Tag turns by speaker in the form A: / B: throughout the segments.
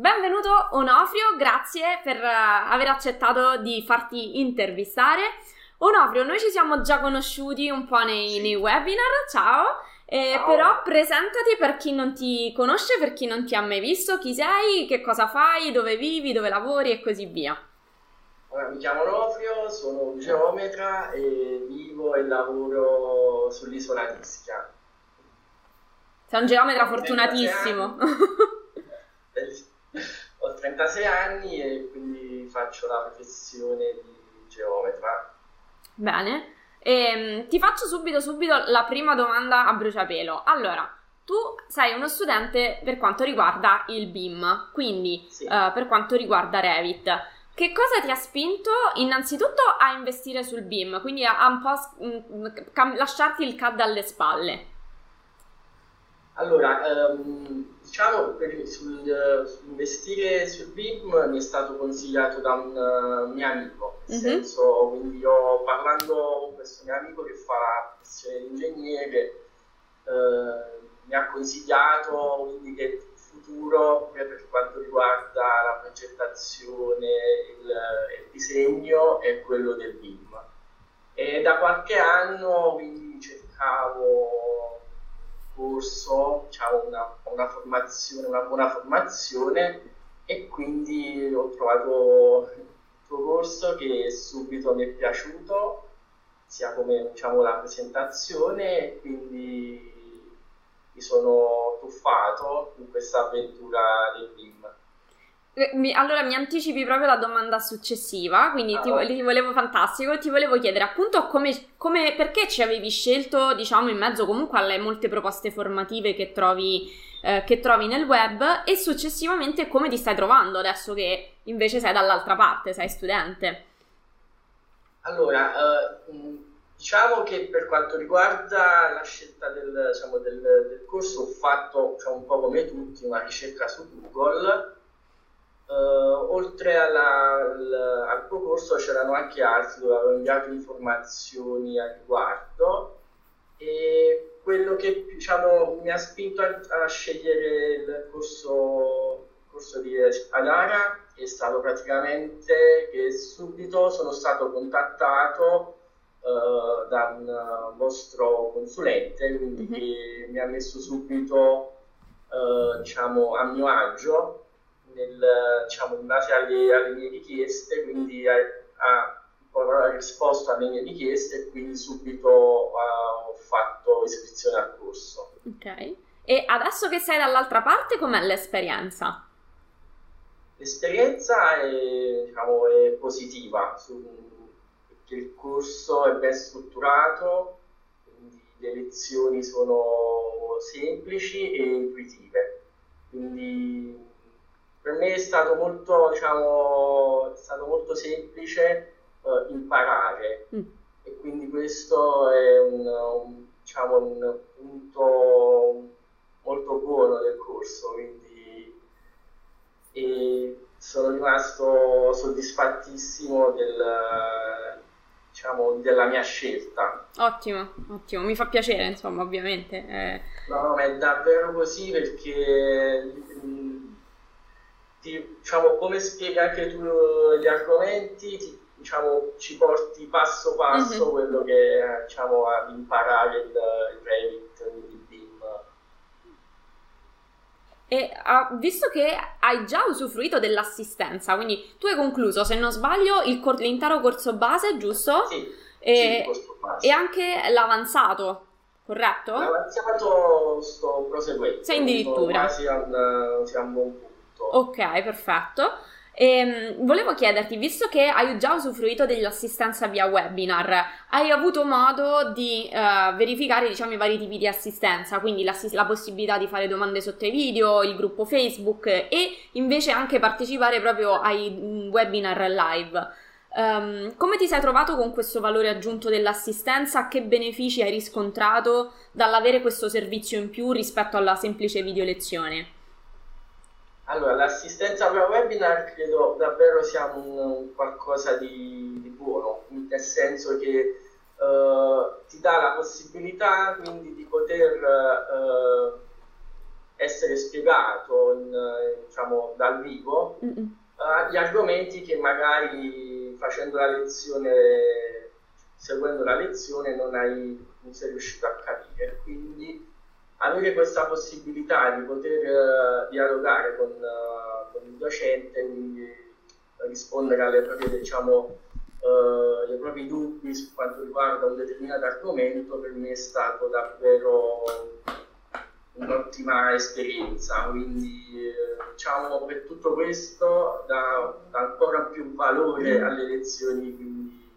A: Benvenuto Onofrio, grazie per uh, aver accettato di farti intervistare. Onofrio, noi ci siamo già conosciuti un po' nei, nei webinar, ciao. Eh, ciao. Però presentati per chi non ti conosce, per chi non ti ha mai visto, chi sei, che cosa fai, dove vivi, dove lavori e così via.
B: Allora, mi chiamo Onofrio, sono un geometra e vivo e lavoro sull'isola di Ischia.
A: Sei un geometra fortunatissimo.
B: Ho 36 anni e quindi faccio la professione di geometra.
A: Bene, e, ehm, ti faccio subito, subito la prima domanda a bruciapelo. Allora, tu sei uno studente per quanto riguarda il BIM, quindi sì. uh, per quanto riguarda Revit. Che cosa ti ha spinto innanzitutto a investire sul BIM, quindi a, a un po' s- lasciarti il CAD alle spalle?
B: Allora, um, diciamo per, sul, investire sul BIM mi è stato consigliato da un uh, mio amico, nel mm-hmm. senso, quindi io parlando con questo mio amico che fa la professione di ingegnere, uh, mi ha consigliato quindi che il futuro per quanto riguarda la progettazione, il, il disegno è quello del BIM. E da qualche anno quindi cercavo corso, diciamo una, una, formazione, una buona formazione e quindi ho trovato il tuo corso che subito mi è piaciuto, sia come diciamo, la presentazione e quindi mi sono tuffato in questa avventura del BIM.
A: Eh, allora mi anticipi proprio la domanda successiva, quindi ah, ti, ti, volevo fantastico, ti volevo chiedere appunto come, come, perché ci avevi scelto, diciamo, in mezzo comunque alle molte proposte formative che trovi, eh, che trovi nel web e successivamente come ti stai trovando adesso che invece sei dall'altra parte, sei studente.
B: Allora, uh, diciamo che per quanto riguarda la scelta del, diciamo, del, del corso ho fatto diciamo, un po' come tutti una ricerca su Google Uh, oltre alla, al, al tuo corso c'erano anche altri dove avevo inviato informazioni al riguardo e quello che diciamo, mi ha spinto a, a scegliere il corso, corso di Alara è stato praticamente che subito sono stato contattato uh, da un vostro consulente quindi mm-hmm. che mi ha messo subito uh, diciamo, a mio agio nel, diciamo, in base alle, alle, mie richieste, quindi ha, ha risposto alle mie richieste e quindi subito uh, ho fatto iscrizione al corso.
A: Ok. E adesso che sei dall'altra parte, com'è l'esperienza?
B: L'esperienza è, diciamo, è positiva, su, perché il corso è ben strutturato, le lezioni sono semplici e intuitive. Quindi me è stato molto, diciamo, è stato molto semplice uh, imparare mm. e quindi questo è un, un, diciamo, un, punto molto buono del corso, quindi sono rimasto soddisfattissimo del, diciamo, della mia scelta.
A: Ottimo, ottimo, mi fa piacere, insomma, ovviamente. Eh...
B: No, no, ma è davvero così perché ti, diciamo, come spieghi anche tu gli argomenti, ti, diciamo, ci porti passo passo mm-hmm. quello che diciamo, ad imparare il, il Revit, il BIM.
A: E uh, visto che hai già usufruito dell'assistenza, quindi tu hai concluso, se non sbaglio, cor- l'intero corso base, giusto?
B: Sì, e, sì, base.
A: e anche l'avanzato, corretto?
B: L'avanzato sto proseguendo.
A: Sei addirittura.
B: Siamo, siamo un punto.
A: Ok, perfetto. E, ehm, volevo chiederti, visto che hai già usufruito dell'assistenza via webinar, hai avuto modo di uh, verificare diciamo, i vari tipi di assistenza, quindi la, la, possibilità di fare domande sotto i video, il gruppo Facebook e invece anche partecipare proprio ai mm, webinar live. Um, come ti sei trovato con questo valore aggiunto dell'assistenza? Che benefici hai riscontrato dall'avere questo servizio in più rispetto alla semplice video lezione?
B: Allora, l'assistenza per webinar credo davvero sia un, qualcosa di, di, buono, nel senso che uh, ti dà la possibilità quindi di poter uh, essere spiegato in, diciamo, dal vivo uh, gli argomenti che magari facendo la lezione, seguendo la lezione, non, hai, non sei riuscito a capire. Quindi avere questa possibilità di poter uh, dialogare con, uh, con, il docente, quindi rispondere alle proprie, diciamo, uh, ai propri dubbi su quanto riguarda un determinato argomento, per me è stato davvero un'ottima esperienza, quindi diciamo per tutto questo dà, dà ancora più valore alle lezioni quindi,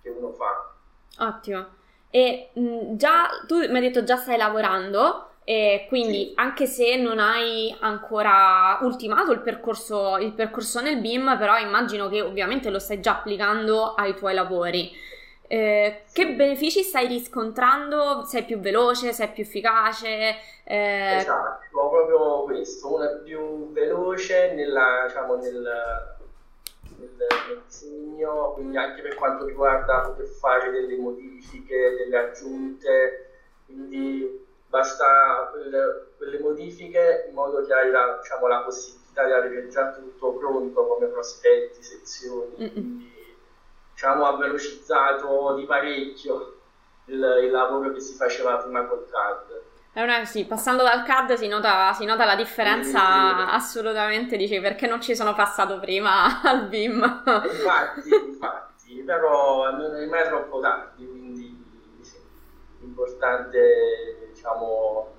B: che uno fa.
A: Ottimo. E mh, già tu mi hai detto già stai lavorando, e quindi sì. anche se non hai ancora ultimato il percorso, il percorso nel BIM, però immagino che ovviamente lo stai già applicando ai tuoi lavori. Eh, che benefici stai riscontrando? Sei più veloce, sei più efficace?
B: Eh... Esatto, proprio questo, uno è più veloce nella, diciamo, nel, nel, disegno, quindi anche per quanto riguarda poter fare delle modifiche, delle aggiunte, quindi basta quelle, quelle modifiche in modo che hai la, diciamo, la, possibilità di avere già tutto pronto come prospetti, sezioni, Mm-mm. quindi diciamo ha velocizzato di parecchio il, il lavoro che si faceva prima col CAD.
A: Una, sì, passando dal CAD si nota, si nota la differenza assolutamente, dici perché non ci sono passato prima al BIM.
B: Infatti, infatti, però non è mai troppo tardi, quindi sì, l'importante diciamo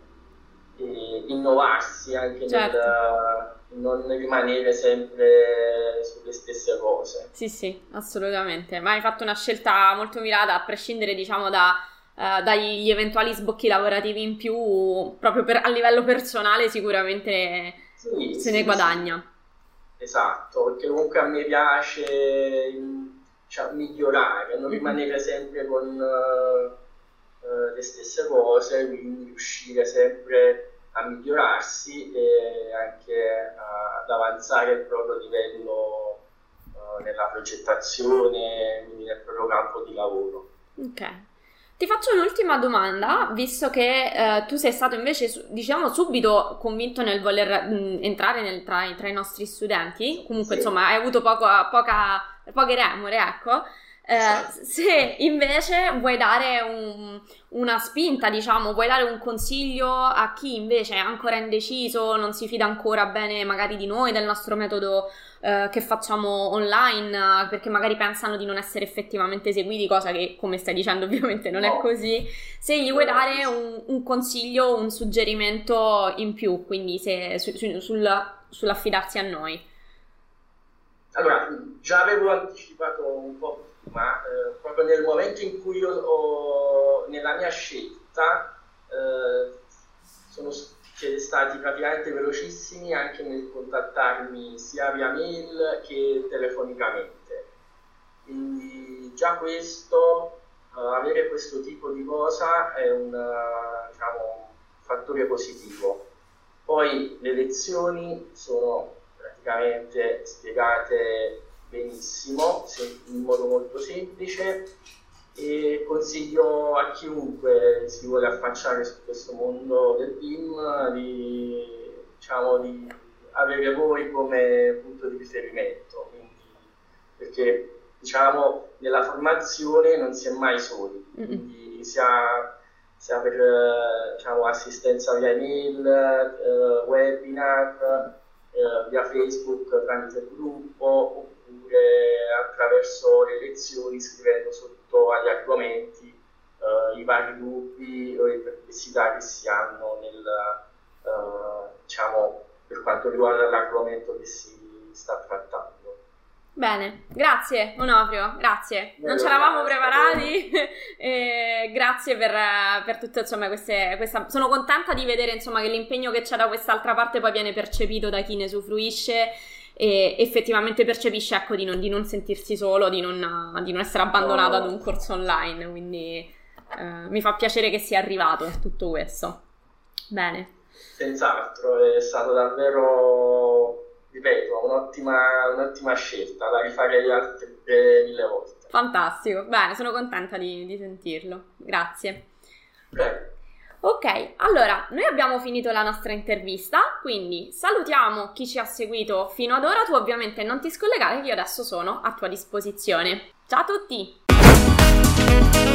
B: innovarsi anche certo. nel non rimanere sempre sulle stesse cose.
A: Sì, sì, assolutamente. Ma hai fatto una scelta molto mirata, a prescindere, diciamo, da uh, dagli eventuali sbocchi lavorativi in più, proprio per, a livello personale sicuramente sì, se sì, ne guadagna.
B: Sì. Esatto, perché comunque a me piace cioè, migliorare, non rimanere sempre con uh, le stesse cose, quindi riuscire sempre a migliorarsi e anche ad avanzare il proprio livello uh, nella progettazione, quindi nel proprio campo di lavoro.
A: Ok. Ti faccio un'ultima domanda, visto che eh, tu sei stato invece, diciamo, subito convinto nel voler mh, entrare nel, tra, tra, i nostri studenti, comunque sì. insomma hai avuto poco, poca, poche remore, ecco. Eh, esatto. se invece vuoi dare un, una spinta, diciamo, vuoi dare un consiglio a chi invece è ancora indeciso, non si fida ancora bene magari di noi, del nostro metodo eh, che facciamo online, perché magari pensano di non essere effettivamente eseguiti, cosa che come stai dicendo ovviamente non no. è così, se gli vuoi dare un, un, consiglio, un suggerimento in più, quindi se, su, su, sul, sull'affidarsi a noi.
B: Allora, già avevo anticipato un po' ma eh, proprio nel momento in cui io ho, nella mia scelta eh, sono siete stati praticamente velocissimi anche nel contattarmi sia via mail che telefonicamente. Quindi già questo, uh, avere questo tipo di cosa è un diciamo, fattore positivo. Poi le lezioni sono praticamente spiegate benissimo, in modo molto semplice. E consiglio a chiunque si vuole affacciare su questo mondo del BIM di, diciamo, di avere voi come punto di riferimento, Quindi, perché diciamo nella formazione non si è mai soli, quindi sia, sia per diciamo, assistenza via email, eh, webinar, eh, via Facebook tramite il gruppo oppure attraverso le lezioni scrivendo sotto agli argomenti uh, i vari dubbi o le perplessità che si hanno nel, uh, diciamo, per quanto riguarda l'argomento che si sta trattando.
A: Bene, grazie Onofrio, grazie. Non ci eravamo preparati, eh, grazie per, per tutte insomma, queste, questa... Sono contenta di vedere insomma, che l'impegno che c'è da quest'altra parte poi viene percepito da chi ne usufruisce e effettivamente percepisce ecco, di, non, di non sentirsi solo, di non, di non essere abbandonato oh. ad un corso online, quindi eh, mi fa piacere che sia arrivato tutto questo. Bene.
B: Senz'altro, è stato davvero, ripeto, un'ottima, un'ottima scelta da rifare altre mille volte.
A: Fantastico, bene, sono contenta di, di sentirlo, grazie.
B: Prego.
A: Ok, allora noi abbiamo finito la nostra intervista, quindi salutiamo chi ci ha seguito fino ad ora. Tu ovviamente non ti scollegare, che io adesso sono a tua disposizione. Ciao a tutti!